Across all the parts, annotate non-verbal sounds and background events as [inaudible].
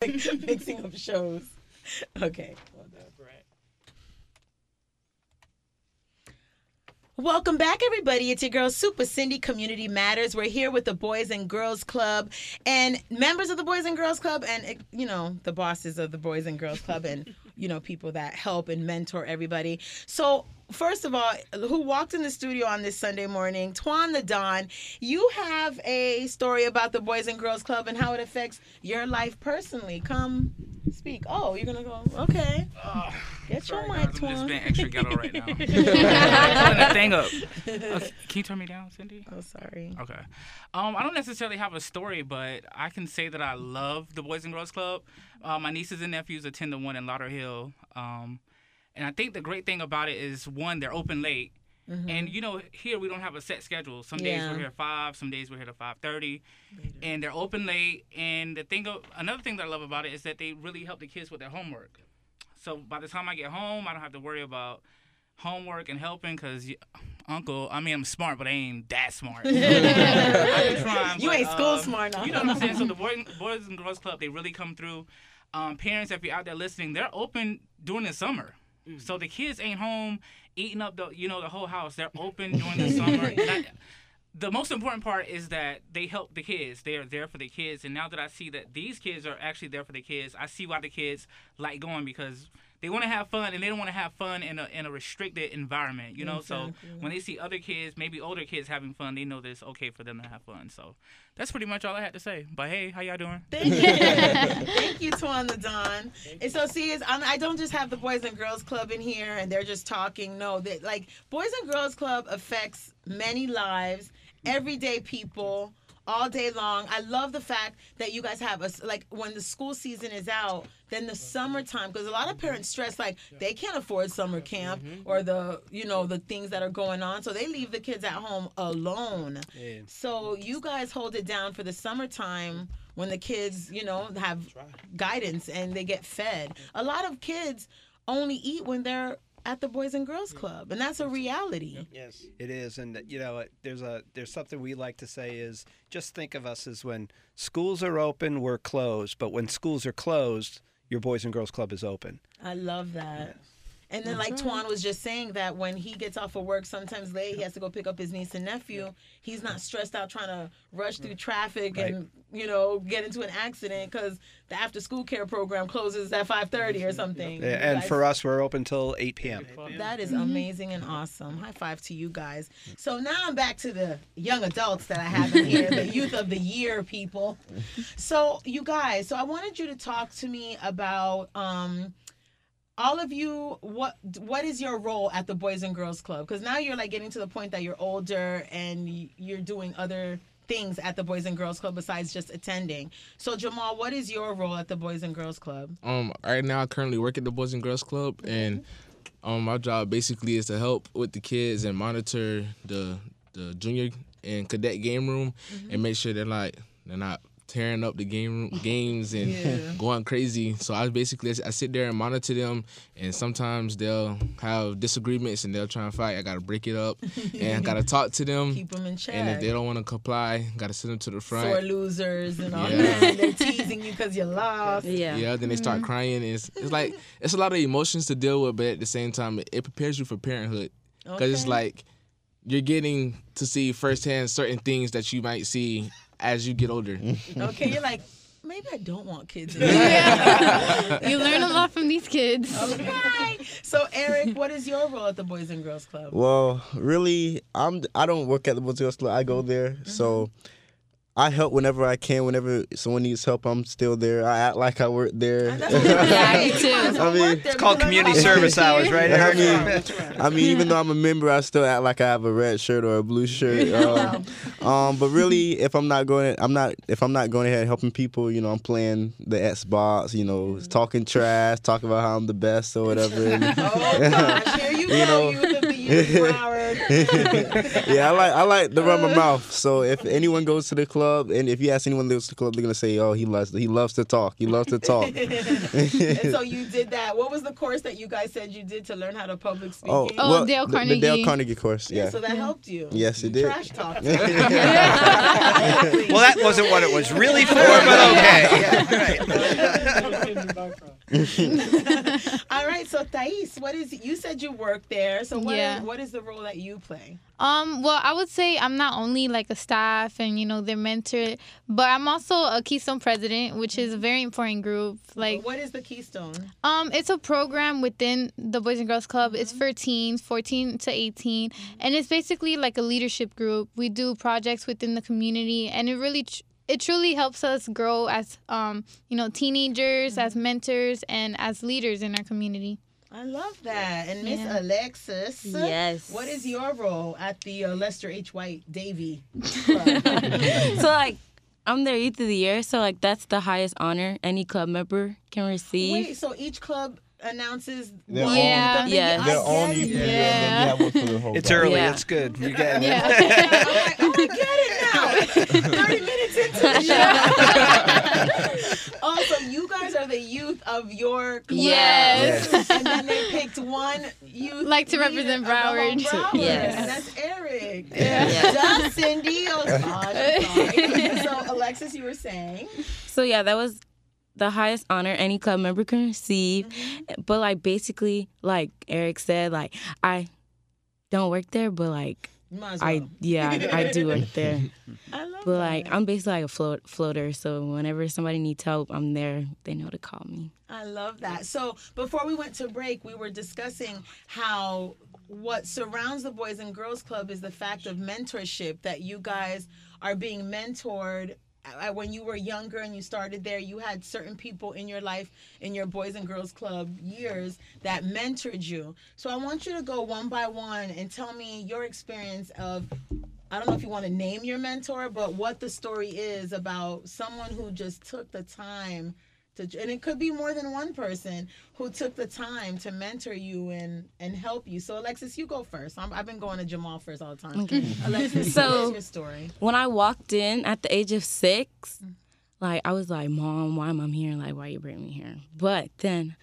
[laughs] mixing up shows. Okay. Welcome back, everybody. It's your girl, Super Cindy Community Matters. We're here with the Boys and Girls Club and members of the Boys and Girls Club, and you know the bosses of the Boys and Girls Club, and you know people that help and mentor everybody. So, first of all, who walked in the studio on this Sunday morning? Twan the Don. You have a story about the Boys and Girls Club and how it affects your life personally. Come speak. Oh, you're gonna go. Okay. Oh, Get sorry, your guys, mic, I'm just being extra ghetto right now. [laughs] [laughs] Pulling that thing up. Okay, can you turn me down, Cindy? Oh, sorry. Okay. Um, I don't necessarily have a story, but I can say that I love the Boys and Girls Club. Uh, my nieces and nephews attend the one in Lauderhill. Um, and I think the great thing about it is one, they're open late. And you know, here we don't have a set schedule. Some days Yeah. we're here at five, some days we're here at five thirty, and they're open late. And the thing, of, another thing that I love about it is that they really help the kids with their homework. So by the time I get home, I don't have to worry about homework and helping because uncle. I mean, I'm smart, but I ain't that smart. [laughs] [laughs] Trying, You but, ain't school um, smart enough. You know what I'm saying? So the Boy, Boys and Girls Club, they really come through. Um, parents, if you're out there listening, they're open during the summer. So the kids ain't home eating up the you know the whole house. They're open during the summer. [laughs] I, the most important part is that they help the kids. They are there for the kids. And now that I see that these kids are actually there for the kids, I see why the kids like going because they want to have fun and they don't want to have fun in a in a restricted environment. You know, so when they see other kids, maybe older kids having fun, they know that it's okay for them to have fun. So that's pretty much all I had to say. But hey, how y'all doing? Thank you, [laughs] thank you, Twan the Don. And so, see, is I don't just have the Boys and Girls Club in here, and they're just talking. No, that like Boys and Girls Club affects many lives, everyday people, all day long. I love the fact that you guys have us like when the school season is out, then the summertime, because a lot of parents stress like they can't afford summer camp mm-hmm. or the you know the things that are going on, so they leave the kids at home alone. Yeah. So you guys hold it down for the summertime when the kids, you know, have guidance and they get fed. A lot of kids only eat when they're at the Boys and Girls Club, and that's a reality. Yes, it is, and you know, there's a there's something we like to say is just think of us as when schools are open, we're closed, but when schools are closed, your Boys and Girls Club is open. I love that. And then, like Twan was just saying, that when he gets off of work, sometimes late, he has to go pick up his niece and nephew. He's not stressed out trying to rush through traffic and you know get into an accident because the after school care program closes at five thirty or something. Yeah, and guys- for us, we're open till 8 p.m. That is amazing and awesome. High five to you guys. Mm. So now I'm back to the young adults that I have in here, the youth of the year people. [laughs] So you guys, so I wanted you to talk to me about um all of you what what is your role at the Boys and Girls Club? Cuz now you're like getting to the point that you're older and you're doing other things at the Boys and Girls Club besides just attending. So Jamal, what is your role at the Boys and Girls Club? Um, right now I currently work at the Boys and Girls Club, and um, my job basically is to help with the kids and monitor the the junior and cadet game room, and make sure they're like they're not tearing up the game [laughs] games and Yeah. [laughs] going crazy. So I basically I sit there and monitor them, and sometimes they'll have disagreements and they'll try and fight. I gotta break it up, [laughs] and I gotta talk to them. Keep them in check. And if they don't want to comply, gotta send them to the front. sore losers and all Yeah. that. They're teasing you because you lost. Yeah. Yeah, then they Mm-hmm. start crying. It's it's like it's a lot of emotions to deal with, but at the same time, it, it prepares you for parenthood because it's like you're getting to see firsthand certain things that you might see as you get older. [laughs] Okay, you're like, maybe I don't want kids. In [laughs] you learn a lot from these kids. Okay. So Eric, what is your role at the Boys and Girls Club? Well, really, I'm. I don't work at the Boys and Girls Club. I go there, so mm-hmm. I help whenever I can. Whenever someone needs help, I'm still there. I act like I work there. I'm Yeah, me too. You might as well I mean, it's called community service hours, right? I mean, I mean, even though I'm a member, I still act like I have a red shirt or a blue [laughs] shirt. Um, um, but really, if I'm not going, I'm not. If I'm not going ahead helping people, you know, I'm playing the Xbox. You know, talking trash, talking about how I'm the best or whatever. And, [laughs] Oh [laughs] gosh, here you, You go, know. youth of the youth flowers. yeah, I like I like to run my mouth. So if anyone goes to the club, and if you ask anyone that goes to the club, they're gonna say, "Oh, he loves he loves to talk. He loves to talk." [laughs] and so you did that. What was the course that you guys said you did to learn how to public speaking? Oh, Oh, well, Dale the- The, Dale Carnegie. Carnegie course. Yeah. So that helped you. Yes, it did. Trash talk. [laughs] Well, that wasn't what it was really [laughs] for, but okay. Yeah, right. [laughs] All right. So Thais, what is you said you work there? So what, Yeah. is, what is the role that you play? Um, well, I would say I'm not only like a staff and you know their mentor, but I'm also a Keystone president, which is a very important group. Like, what is the Keystone? um, it's a program within the Boys and Girls Club. It's for teens, 14 to 18, and it's basically like a leadership group. We do projects within the community, and it really. Tr- it truly helps us grow as um, you know teenagers as mentors and as leaders in our community I love that. And Miss Yeah. Alexis. Yes. What is your role at the uh, Lester H. White Davy? [laughs] so like I'm their youth of the year, so like that's the highest honor any club member can receive. Wait, so each club announces Their one Yeah. of the- Yes. Their own it. youth Yeah. and then you have one for the whole It's club. early. Yeah. It's good. You [laughs] get it. yeah I'm like, oh, I get it now. [laughs] 30 minutes into the show. [laughs] oh, so you guys are the youth of your club. Yes. And then they picked one youth. Like to represent of the whole Broward. Broward, Yes. And that's Eric. Yeah. Duh, Cindy. Oh, gosh, [laughs] So, Alexis, you were saying. So yeah, that was the highest honor any club member can receive. Mm-hmm. But like basically, like Eric said, like I don't work there, but like You might as I yeah I, I do work [laughs] there. I love But that. like I'm basically like a float, floater, so whenever somebody needs help, I'm there. They know to call me. I love that. So before we went to break, we were discussing how what surrounds the Boys and Girls Club is the fact of mentorship that you guys are being mentored. When you were younger and you started there, you had certain people in your life, in your Boys and Girls Club years, that mentored you. So I want you to go one by one and tell me your experience of I don't know if you want to name your mentor, but what the story is about someone who just took the time to, and it could be more than one person who took the time to mentor you and and help you. So Alexis, you go first. I'm, I've been going to Jamal first all the time. Alexis, [laughs] So- your story? When I walked in at the age of six, like I was like, "Mom, why am I here? Like, why are you bring me here?" But then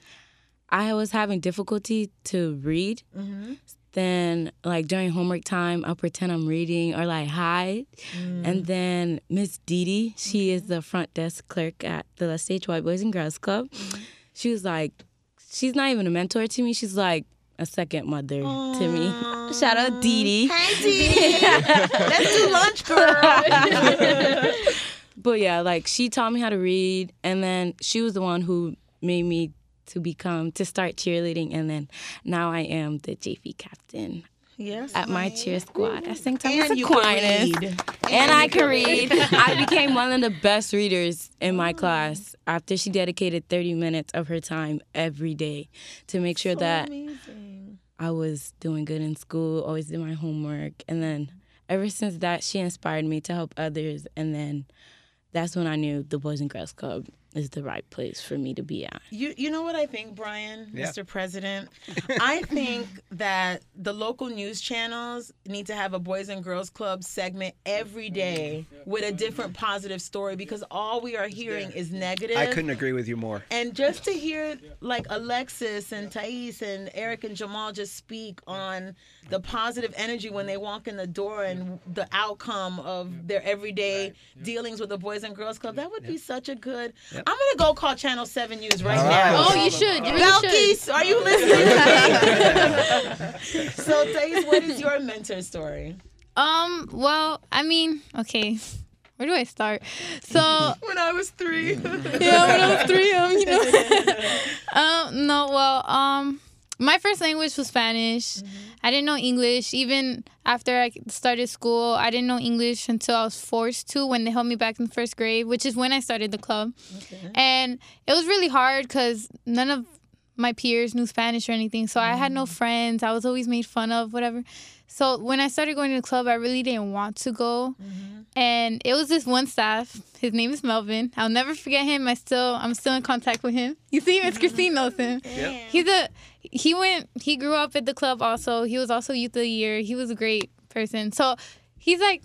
I was having difficulty to read. Mm-hmm. Then, like during homework time, I'll pretend I'm reading or like hide. Mm. And then Miss Dee Dee, she is the front desk clerk at the Lester H. White Boys and Girls Club. Mm-hmm. She was like, she's not even a mentor to me. She's like a second mother to me. [laughs] Shout out Dee Dee. Hey, Dee. [laughs] Let's do lunch, girl. [laughs] But yeah, like she taught me how to read, and then she was the one who made me to become to start cheerleading, and then now I am the JV captain yes, at my cheer squad. Thomas and you can Aquinas. read. And I can read. [laughs] I became one of the best readers in my mm. class after she dedicated 30 minutes of her time every day to make sure that Amazing. I was doing good in school, always did my homework. And then ever since that, she inspired me to help others. And then that's when I knew the Boys and Girls Club is the right place for me to be at. You you know what I think, Brian, Yeah. Mr. President? [laughs] I think that the local news channels need to have a Boys and Girls Club segment every day with a different positive story because all we are hearing is negative. I couldn't agree with you more. And just to hear like Alexis and Thais and Eric and Jamal just speak on the positive energy when they walk in the door and the outcome of their everyday dealings with the Boys and Girls Club, that would be such a good. I'm gonna go call Channel Seven News right now. oh you should you really should are you listening [laughs] so, Thais, what is your mentor story? Um, well, I mean, okay. Where do I start? So [laughs] When I was three. yeah, when I was three, um, you know. um, no, well, um, my first language was Spanish. Mm-hmm. I didn't know English. Even after I started school, I didn't know English until I was forced to when they held me back in first grade, which is when I started the club. And it was really hard because none of my peers knew Spanish or anything. So I had no mm-hmm. friends. I was always made fun of, whatever. So when I started going to the club, I really didn't want to go. Mm-hmm. And it was this one staff. His name is Melvin. I'll never forget him. I still I'm still in contact with him. You see, him, it's Christine knows him. He's a he went he grew up at the club also. He was also youth of the year. He was a great person. So he's like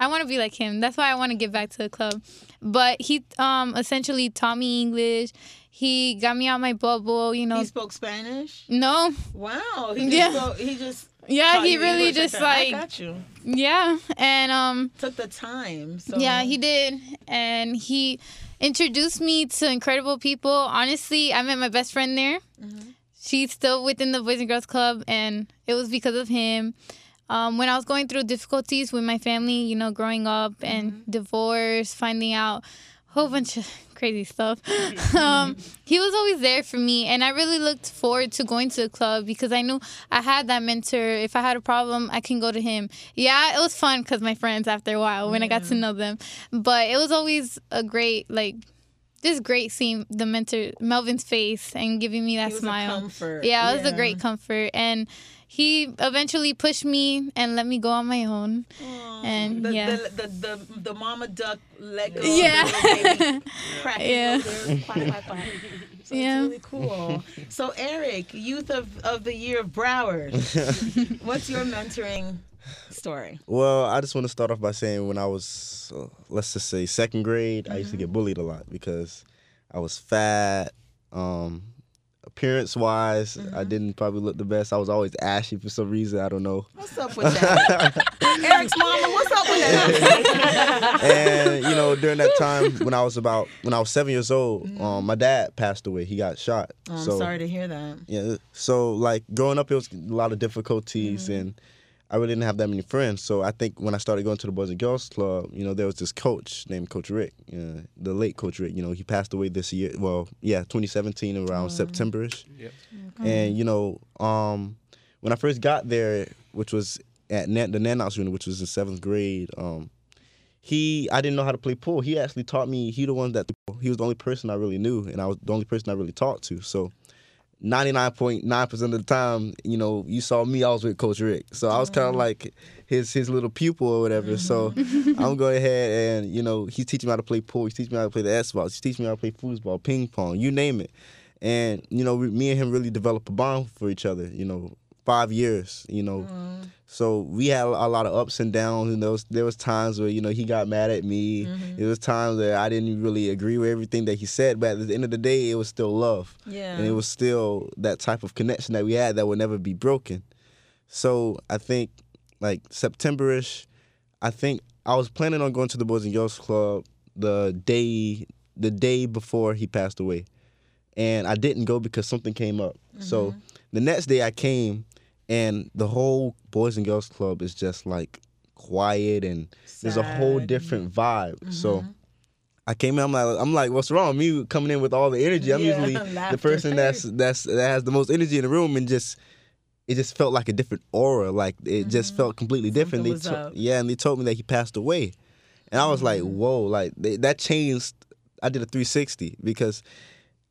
I want to be like him. That's why I want to give back to the club. But he um essentially taught me English. He got me out my bubble, you know. He spoke Spanish. no. Wow. He just Yeah. spoke, he just Yeah, he really English just I like got you. yeah, and um Took the time. So yeah, he did. And he introduced me to incredible people. Honestly, I met my best friend there. She's still within the Boys and Girls Club, and it was because of him. Um, when I was going through difficulties with my family, you know, growing up and divorce, finding out a whole bunch of [laughs] crazy stuff, [laughs] um, he was always there for me. And I really looked forward to going to the club because I knew I had that mentor. If I had a problem, I can go to him. Yeah, it was fun because my friends after a while when I got to know them. But it was always a great, like, just great seeing the mentor, Melvin's face and giving me that He was smile. a comfort. Yeah, it was a great comfort. And he eventually pushed me and let me go on my own. And The, yeah. the, the, the, the mama duck let go. Yeah. the little baby, [laughs] cracking Yeah. yeah. Quack, quack, quack. So [laughs] Yeah. it's really cool. So Eric, Youth of, of the Year of Broward. [laughs] What's your mentoring story? Well, I just want to start off by saying when I was, uh, let's just say, second grade, I used to get bullied a lot because I was fat. Um, appearance wise, I didn't probably look the best. I was always ashy for some reason. I don't know. What's up with that? [laughs] Eric's mama, what's up with that? [laughs] and you know, during that time when I was about when I was seven years old, um, my dad passed away. He got shot. Oh, I'm so sorry to hear that. yeah, so like growing up, it was a lot of difficulties and. I really didn't have that many friends, so I think when I started going to the Boys and Girls Club, you know, there was this coach named Coach Rick, uh, the late Coach Rick. You know, he passed away this year. Well, yeah, 2017 around Septemberish. Yep. And you know, um, when I first got there, which was at Nan- the Nan Knox unit, which was in seventh grade, um, he I didn't know how to play pool. He actually taught me. He the one that he was the only person I really knew, and I was the only person I really talked to. So. 99.9% of the time, you know, you saw me, I was with Coach Rick. So I was kind of oh. like his his little pupil or whatever. Mm-hmm. So [laughs] I'm going ahead and, you know, he's teaching me how to play pool. He's teaching me how to play the Xbox. He's teaching me how to play foosball, ping pong, you name it. And, you know, we, me and him really developed a bond for each other, you know, five years, you know. Mm-hmm. So we had a lot of ups and downs, and there was there was times where you know he got mad at me. Mm-hmm. There was times that I didn't really agree with everything that he said, but at the end of the day, it was still love, Yeah. and it was still that type of connection that we had that would never be broken. So I think like Septemberish, I think I was planning on going to the Boys and Girls Club the day the day before he passed away, and I didn't go because something came up. So mm-hmm. the next day I came, and the whole Boys and Girls Club is just like quiet and there's a whole different vibe. So I came in, I'm like, I'm like, what's wrong? Me coming in with all the energy. I'm Yeah, usually [laughs] the person that's that's that has the most energy in the room, and just it just felt like a different aura. Like it just felt completely different. Mm-hmm. Something They to- yeah, and they told me that he passed away, and I was like, Mm-hmm. whoa, like they, that changed. I did a 360 because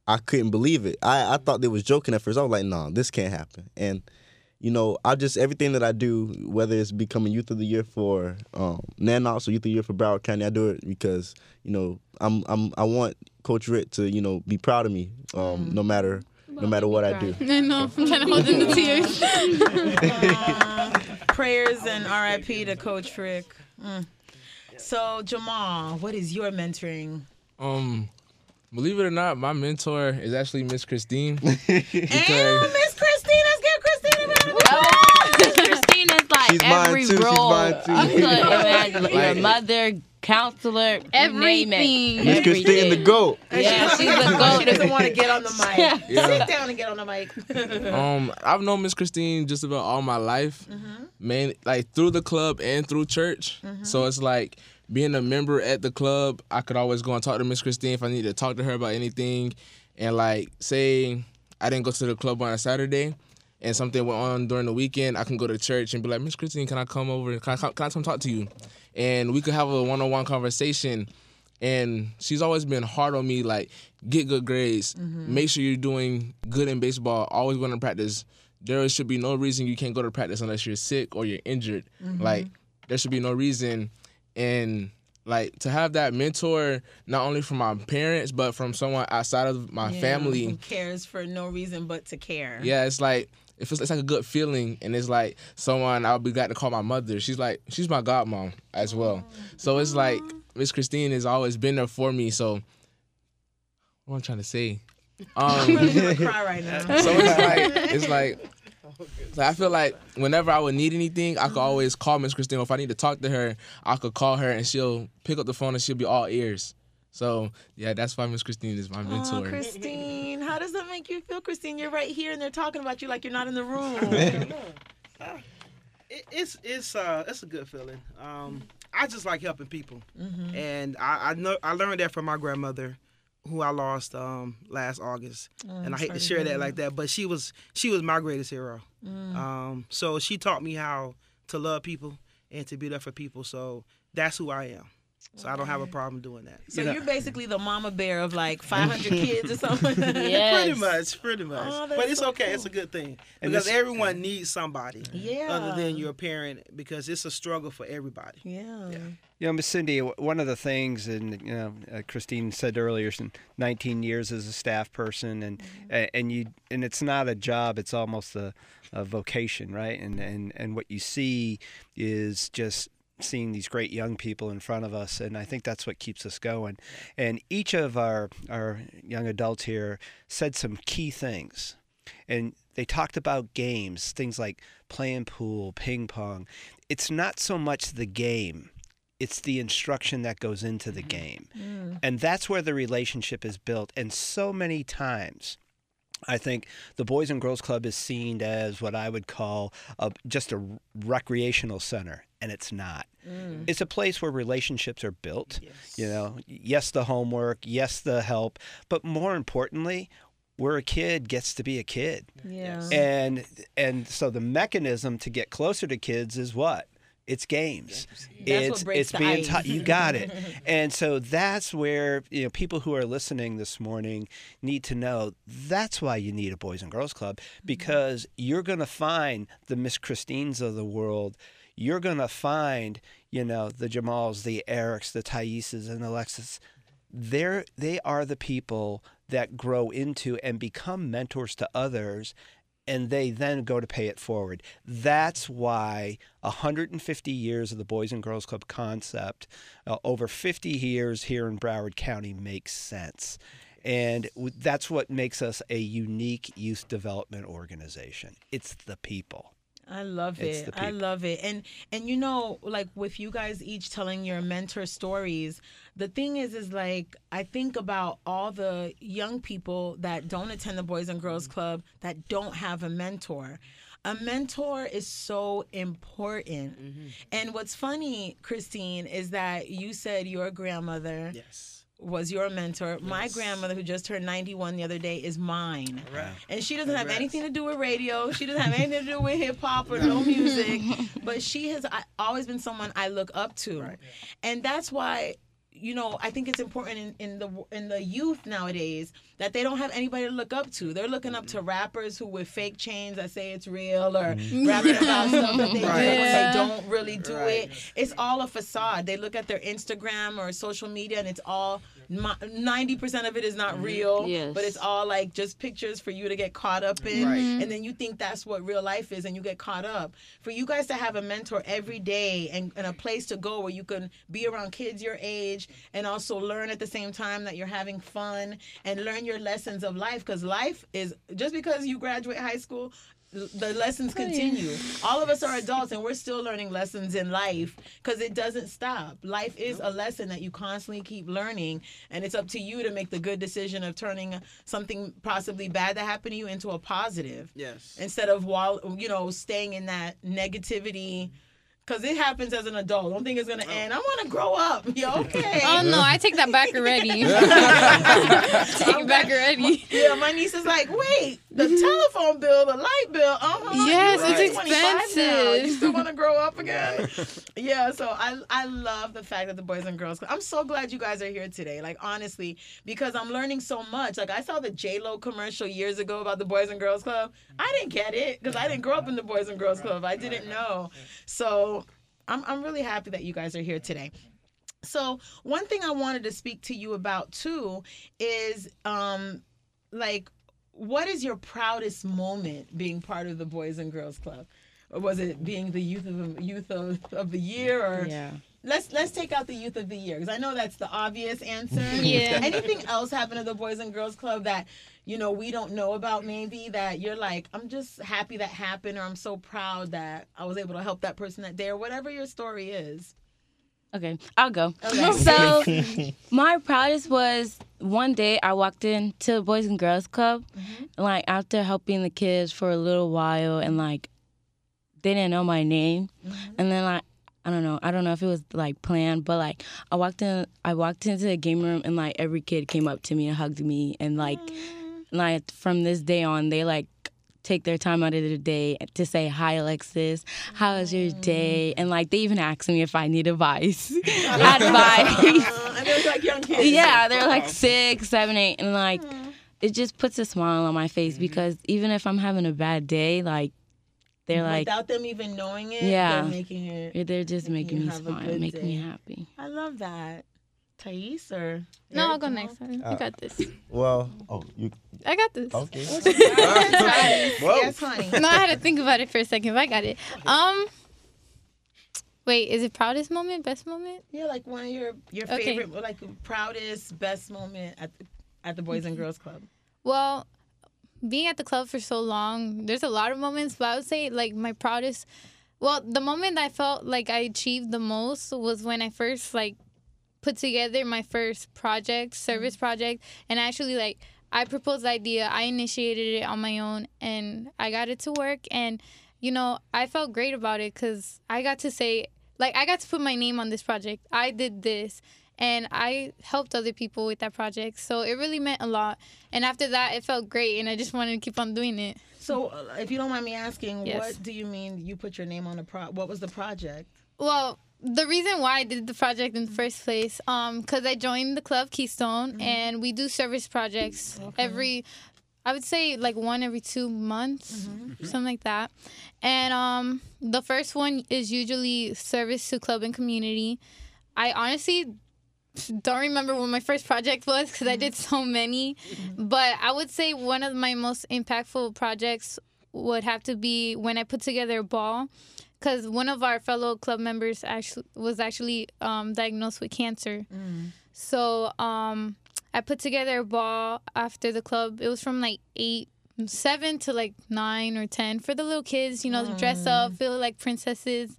I couldn't believe it. I, I thought they was joking at first. I was like, no, this can't happen. And you know, I just everything that I do, whether it's becoming Youth of the Year for um, Nan Knox or Youth of the Year for Broward County, I do it because you know I'm I'm I want Coach Rick to you know be proud of me, um, no matter no matter what I do. I know. [laughs] I'm trying to hold in the tears. [laughs] [laughs] Prayers and RIP to Coach Rick. Mm. So Jamal, what is your mentoring? Um, believe it or not, my mentor is actually Miss Christine. Because Miss Christine, let's give Christine a round of applause. Miss Christine is like She's mine every too, she's role. mine too. I could imagine your mother, counselor, Everything. Name it. Miss Christine the goat. Yeah, she's the She goat. doesn't want to get on the mic. [laughs] Yeah. Sit down and get on the mic. [laughs] um, I've known Miss Christine just about all my life, man. Like through the club and through church. So it's like being a member at the club. I could always go and talk to Miss Christine if I need to talk to her about anything. And like, say I didn't go to the club on a Saturday. And something went on during the weekend, I can go to church and be like, Miss Christine, can I come over? Can I, come- can I come talk to you? And we could have a one-on-one conversation and she's always been hard on me like get good grades mm-hmm. make sure you're doing good in baseball always going to practice there should be no reason you can't go to practice unless you're sick or you're injured. Mm-hmm. Like there should be no reason and like to have that mentor not only from my parents but from someone outside of my Yeah, family who cares for no reason but to care. yeah, it's like it feels it's like a good feeling, and it's like someone I'll be glad to call my mother. She's like she's my godmom as well. So it's like Miss Christine has always been there for me. So what am I trying to say? [laughs] I'm Um, gonna cry right now. [laughs] so it's like it's like. like, I feel like whenever I would need anything, I could always call Miss Christine. If I need to talk to her, I could call her and she'll pick up the phone and she'll be all ears. So yeah, that's why Miss Christine is my Oh, mentor. Christine, does that make you feel, Christine? You're right here, and they're talking about you like you're not in the [laughs] room. [laughs] it, it's it's uh it's a good feeling. Um, I just like helping people, Mm-hmm. and I I know I learned that from my grandmother, who I lost um last August, Oh, and I hate to share that like that, but she was she was my greatest hero. Mm. Um, so she taught me how to love people and to be there for people. So that's who I am. So I don't have a problem doing that. So You know- you're basically the mama bear of like [laughs] 500 kids or something. Yes. [laughs] Pretty much, pretty much. Oh, but it's so okay. cool. It's a good thing And because this- everyone needs somebody Yeah. other than your parent because it's a struggle for everybody. Yeah. You know, Miss Cindy, one of the things, and you know, uh, Christine said earlier, 19 years as a staff person, and a- and you, and it's not a job; it's almost a, a vocation, right? And and and what you see is just seeing these great young people in front of us, and I think that's what keeps us going. And each of our our young adults here said some key things, and they talked about games, things like playing pool, ping pong. It's not so much the game it's the instruction that goes into the mm-hmm. game. Mm. And that's where the relationship is built. And so many times, I think the Boys and Girls Club is seen as what I would call a, just a recreational center, and it's not. It's a place where relationships are built. You know, yes, the homework, yes, the help, but more importantly, where a kid gets to be a kid. Yeah. And and so the mechanism to get closer to kids is what? It's games. That's it's what breaks it's the being taught. You got it. [laughs] and so that's where you know people who are listening this morning need to know that's why you need a Boys and Girls Club Mm-hmm. because you're going to find the Miss Christines of the world. You're going to find you know the Jamals, the Erics, the Thaises, and the Alexis. They're they are the people that grow into and become mentors to others and they then go to pay it forward. That's why 150 years of the Boys and Girls Club concept, uh, over 50 years here in Broward County, makes sense. And that's what makes us a unique youth development organization. It's the people. I love It's it. I love it. And and you know, like with you guys each telling your mentor stories, the thing is is like I think about all the young people that don't attend the Boys and Girls mm-hmm. Club that don't have a mentor. A mentor is so important. Mm-hmm. And what's funny, Christine, is that you said your grandmother Yes. Was your mentor. My grandmother, who just turned 91 the other day, is mine. Right. And she doesn't have anything to do with radio. She doesn't have anything to do with hip hop or no [laughs] music. But she has always been someone I look up to. And that's why you know, I think it's important in, in the in the youth nowadays that they don't have anybody to look up to. They're looking up to mm-hmm. rappers who with fake chains that say it's real or mm-hmm. rapping about [laughs] stuff that they do Right. and they don't really do Right. it. It's all a facade. They look at their Instagram or social media and it's all ninety percent of it is not mm-hmm. real, Yes. but it's all like just pictures for you to get caught up in, Right. and then you think that's what real life is, and you get caught up. For you guys to have a mentor every day and, and a place to go where you can be around kids your age and also learn at the same time that you're having fun and learn your lessons of life, because life is just because you graduate high school the lessons oh, continue. All of us are adults and we're still learning lessons in life because it doesn't stop. Life is a lesson that you constantly keep learning, and it's up to you to make the good decision of turning something possibly bad that happened to you into a positive Yes. instead of while you know staying in that negativity Cause it happens as an adult. I don't think it's gonna end. I want to grow up. [laughs] You okay? Oh no, I take that back already. [laughs] [laughs] take it back already. Yeah, my niece is like, wait, the telephone bill, the light bill. Uh-huh, Yes, you're it's 25 now. You still want to grow up again? yeah. So I I love the fact that the Boys and Girls Club. I'm so glad you guys are here today. Like honestly, because I'm learning so much. Like I saw the J Lo commercial years ago about the Boys and Girls Club. I didn't get it because I didn't grow up in the Boys and Girls Club. I didn't know. So I'm I'm really happy that you guys are here today. So one thing I wanted to speak to you about too is um like what is your proudest moment being part of the Boys and Girls Club? Or was it being the youth of youth of, of the year or Yeah. Let's let's take out the youth of the year because I know that's the obvious answer. [laughs] Yeah. Anything else happen to the Boys and Girls Club that you know we don't know about maybe that you're like I'm just happy that happened or I'm so proud that I was able to help that person that day or whatever your story is. Okay, I'll go. Okay. [laughs] So [laughs] my proudest was one day I walked into Boys and Girls Club, mm-hmm. like after helping the kids for a little while, and like they didn't know my name, mm-hmm. and then like I don't know, I don't know if it was like planned, but like I walked in, I walked into the game room, and like every kid came up to me and hugged me, and like like from this day on, they like take their time out of their day to say hi alexis. How was your day? And like they even asked me if i need advice. [laughs] Advice. [laughs] And they're like young kids. yeah they're like six seven eight and like it just puts a smile on my face mm-hmm. because even if i'm having a bad day like they're like without them even knowing it, Yeah. they're making it. they're just making you me have a smile good making me happy I love that. Thais or No, I'll go come next. on. I got this. Well, oh, you I got this. okay? [laughs] [laughs] Yes, honey. no, I had to think about it for a second, but I got it. Um, wait, is it proudest moment, best moment? Yeah, like one of your your Okay. favorite, like proudest, best moment at the at the Boys and Girls Club. Well, being at the club for so long, there's a lot of moments, but I would say like my proudest. Well, the moment I felt like I achieved the most was when I first like put together my first project, service mm. project, and actually like I proposed the idea, I initiated it on my own, and I got it to work, and you know I felt great about it because I got to say like I got to put my name on this project. I did this. And I helped other people with that project. So it really meant a lot. And after that, it felt great. And I just wanted to keep on doing it. So, uh, if you don't mind me asking, Yes. what do you mean you put your name on a pro? What was the project? Well, the reason why I did the project in the first place, um, because I joined the club Keystone, and we do service projects every, I would say like one every two months, something like that. And um, the first one is usually service to club and community. I honestly don't remember what my first project was because I did so many, but I would say one of my most impactful projects would have to be when I put together a ball because one of our fellow club members actually was actually um, diagnosed with cancer. So um, I put together a ball after the club. It was from like eight, seven to like nine or ten for the little kids. You know, to dress up, feel like princesses,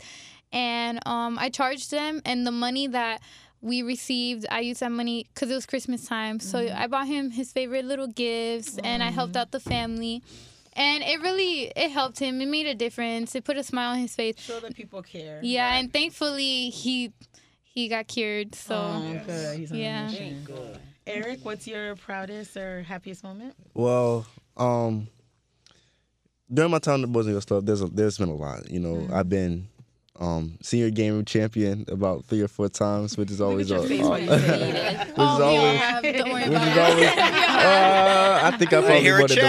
and um, I charged them, and the money that we received, I used that money because it was Christmas time. So I bought him his favorite little gifts, and I helped out the family. And it really it helped him. It made a difference. It put a smile on his face. Show that people care. Yeah, and thankfully he he got cured. So Oh, good. He's on Yeah. mission. Eric, what's your proudest or happiest moment? Well, um, during my time at the Boys and Girls Club, there's a, there's been a lot. You know, Mm-hmm. I've been um, senior game room champion about three or four times, which is always a- face while you uh, [laughs] which oh, is always have. Which is always. [laughs] Uh, I think I probably hear a wanted the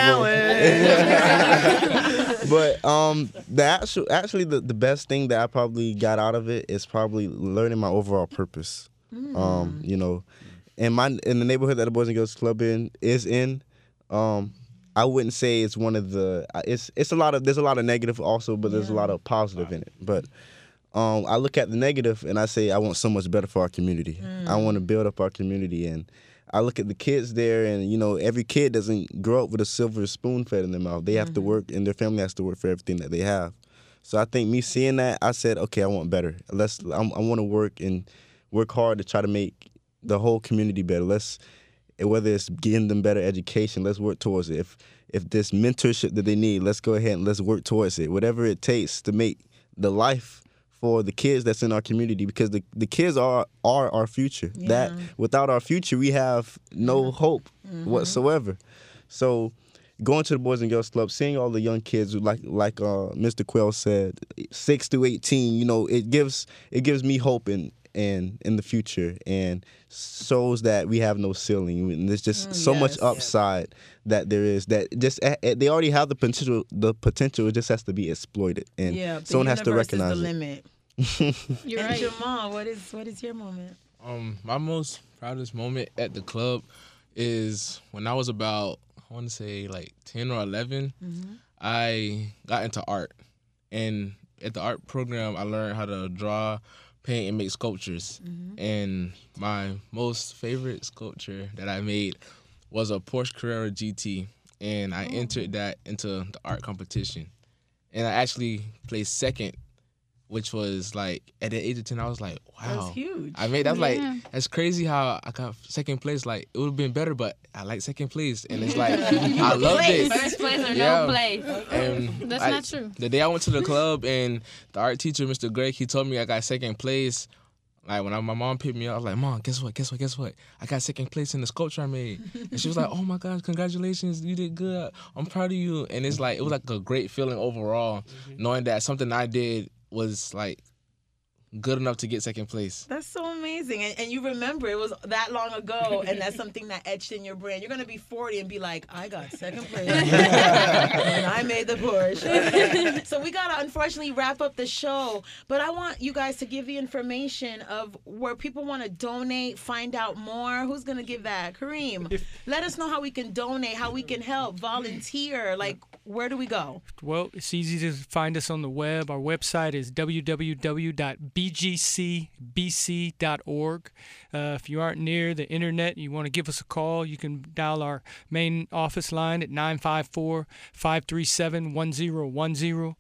most. [laughs] but um, the actual actually the, the best thing that I probably got out of it is probably learning my overall purpose. Um, you know, in my in the neighborhood that the Boys and Girls Club in is in, um, I wouldn't say it's one of the. It's it's a lot of there's a lot of negative also, but there's a lot of positive in it. But um, I look at the negative and I say I want so much better for our community. Mm. I want to build up our community and. I look at the kids there, and you know, every kid doesn't grow up with a silver spoon fed in their mouth. They have to mm-hmm. work, and their family has to work for everything that they have. So I think me seeing that, I said, okay, I want better. Let's, I'm, I want to work and work hard to try to make the whole community better. Let's, eh, whether it's getting them better education, let's work towards it. If if this mentorship that they need, let's go ahead and let's work towards it. Whatever it takes to make the life for the kids that's in our community because the, the kids are are our future. That without our future, we have no hope whatsoever. So going to the Boys and Girls Club, seeing all the young kids, who, like like uh, Mr. Quail said, six to eighteen, you know, it gives it gives me hope in in in the future and shows that we have no ceiling. And there's just so much yes. upside that there is that just eh, eh, they already have the potential. The potential it just has to be exploited, and Yeah, someone has to universe is recognize the it. limit. [laughs] You're and right. Jamal, what is what is your moment? Um, my most proudest moment at the club is when I was about I want to say like ten or 11 I got into art, and at the art program I learned how to draw, paint, and make sculptures. Mm-hmm. And my most favorite sculpture that I made was a Porsche Carrera GT, and I oh. entered that into the art competition, and I actually placed second. Which was like at the age of ten, I was like, "Wow, That was huge. I made that's Yeah. like that's crazy how I got second place. Like it would have been better, but I like second place, and it's like [laughs] I loved it. First place or Yeah. no place. And That's I- not true. The day I went to the club and the art teacher, Mr. Greg, he told me I got second place. Like when I, my mom picked me up, I was like, "Mom, guess what? Guess what? Guess what? I got second place in the sculpture I made." And she was like, "Oh my gosh, congratulations! You did good. I'm proud of you." And it's like it was like a great feeling overall, knowing that something I did was like good enough to get second place. That's so amazing. And, and you remember it was that long ago, and that's something that etched in your brain. You're going to be 40 and be like, I got second place. [laughs] and I made the Porsche. [laughs] so we got to unfortunately wrap up the show. But I want you guys to give the information of where people want to donate, find out more. Who's going to give that? Kareem, let us know how we can donate, how we can help, volunteer. Like, where do we go? Well, it's easy to find us on the web. Our website is www.bgcbc.org. Uh, if you aren't near the internet and you want to give us a call, you can dial our main office line at 954 537 1010.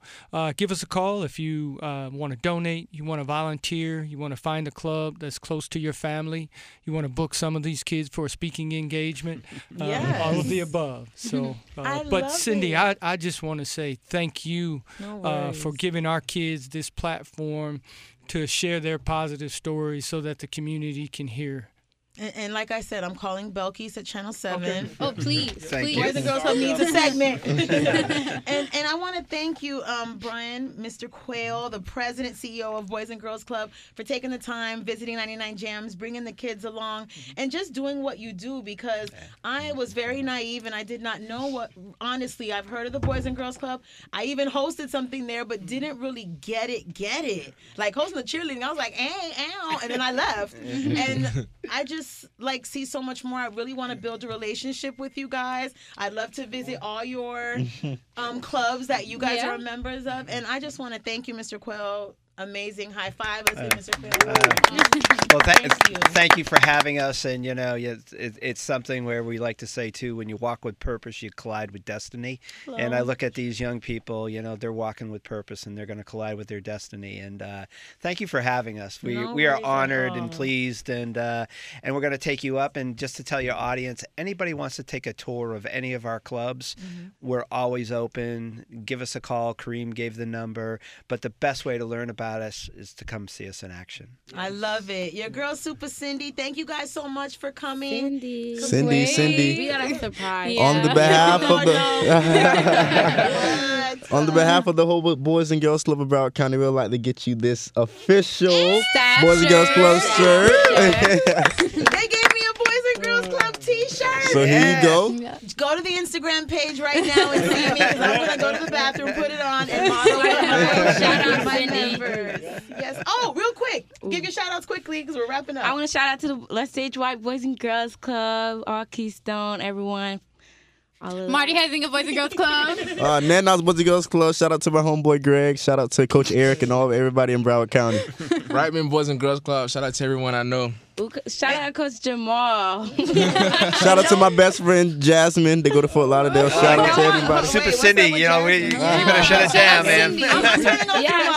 Give us a call if you uh, want to donate, you want to volunteer, you want to find a club that's close to your family, you want to book some of these kids for a speaking engagement. uh, All of the above. So, [laughs] uh, but Cindy, it. I, I just want to say thank you No uh, for giving our kids this platform to share their positive stories so that the community can hear. And, and like I said, I'm calling Belkys at Channel 7. Oh, [laughs] please, Thank please. you. Boys and Girls Club needs a segment. [laughs] and and I want to thank you, um, Brian, Mr. Quail, the president, CEO of Boys and Girls Club, for taking the time, visiting 99 Jamz, bringing the kids along, mm-hmm. and just doing what you do because I mm-hmm. was very naive and I did not know what, honestly, I've heard of the Boys and Girls Club. I even hosted something there, but mm-hmm. didn't really get it, get it. Like hosting the cheerleading, I was like, hey, ow, and then I left. [laughs] and I just like see so much more. I really want to build a relationship with you guys. I'd love to visit all your [laughs] um, clubs that you guys Yeah. are members of, and I just want to thank you, Mr. Quail. Amazing high five. Let's give Mr. Quail. a Well, th- Thank you. thank you for having us. And you know, yeah, it's, it, it's something where we like to say too: when you walk with purpose, you collide with destiny. And I look at these young people. You know, they're walking with purpose, and they're going to collide with their destiny. And uh, thank you for having us. We No we are honored and pleased, and uh, and we're going to take you up. And just to tell your audience, anybody wants to take a tour of any of our clubs, Mm-hmm. we're always open. Give us a call. Kareem gave the number. But the best way to learn about us is to come see us in action. I love it. Your girl, Super Cindy. Thank you guys so much for coming. Cindy. Cindy, Wait. We Cindy, got a surprise. Yeah. on the behalf Oh, of the [laughs] What? [laughs] on the behalf of the whole Boys and Girls Club of Broward County, we'd like to get you this official Staff Boys and Girls Club shirt. [laughs] shirt. They gave me a Boys and Girls Club T-shirt. so here you go. Yeah. Go to the Instagram page right now and see me because I'm gonna go to the bathroom, put it on, and model it. Shout out my Cindy. members. Yes. Oh, real quick, give your shout outs quickly because we're wrapping up. I want to shout out to the Lester H. White Boys and Girls Club, all Keystone, everyone. All of Marti Huizenga Boys and Girls Club. [laughs] Uh, Nana's Boys and Girls Club. Shout out to my homeboy Greg. Shout out to Coach Eric and all everybody in Broward County. [laughs] Reitman Boys and Girls Club. Shout out to everyone I know. Ooh, Shout out Coach Jamal. [laughs] Shout out to my best friend Jasmine. They go to Fort Lauderdale. Oh, shout out to everybody. Super what's Cindy, you know, we, Jasmine? you better shut it down, man. I'm not turning off Yeah,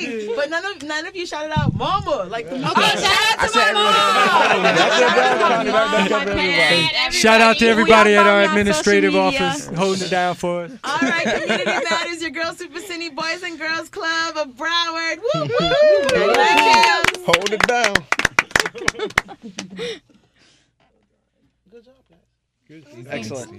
[laughs] your mic. shut up. Hey. But but none of none of you shouted out "Mama." Like, okay, shout out to my mom. Shout out to everybody at our Follow me on administrative office holding it down for us. All right, Community [laughs] Matters, your Girl Super Cindy Boys and Girls Club of Broward. Woo woo! Hold it down. Excellent.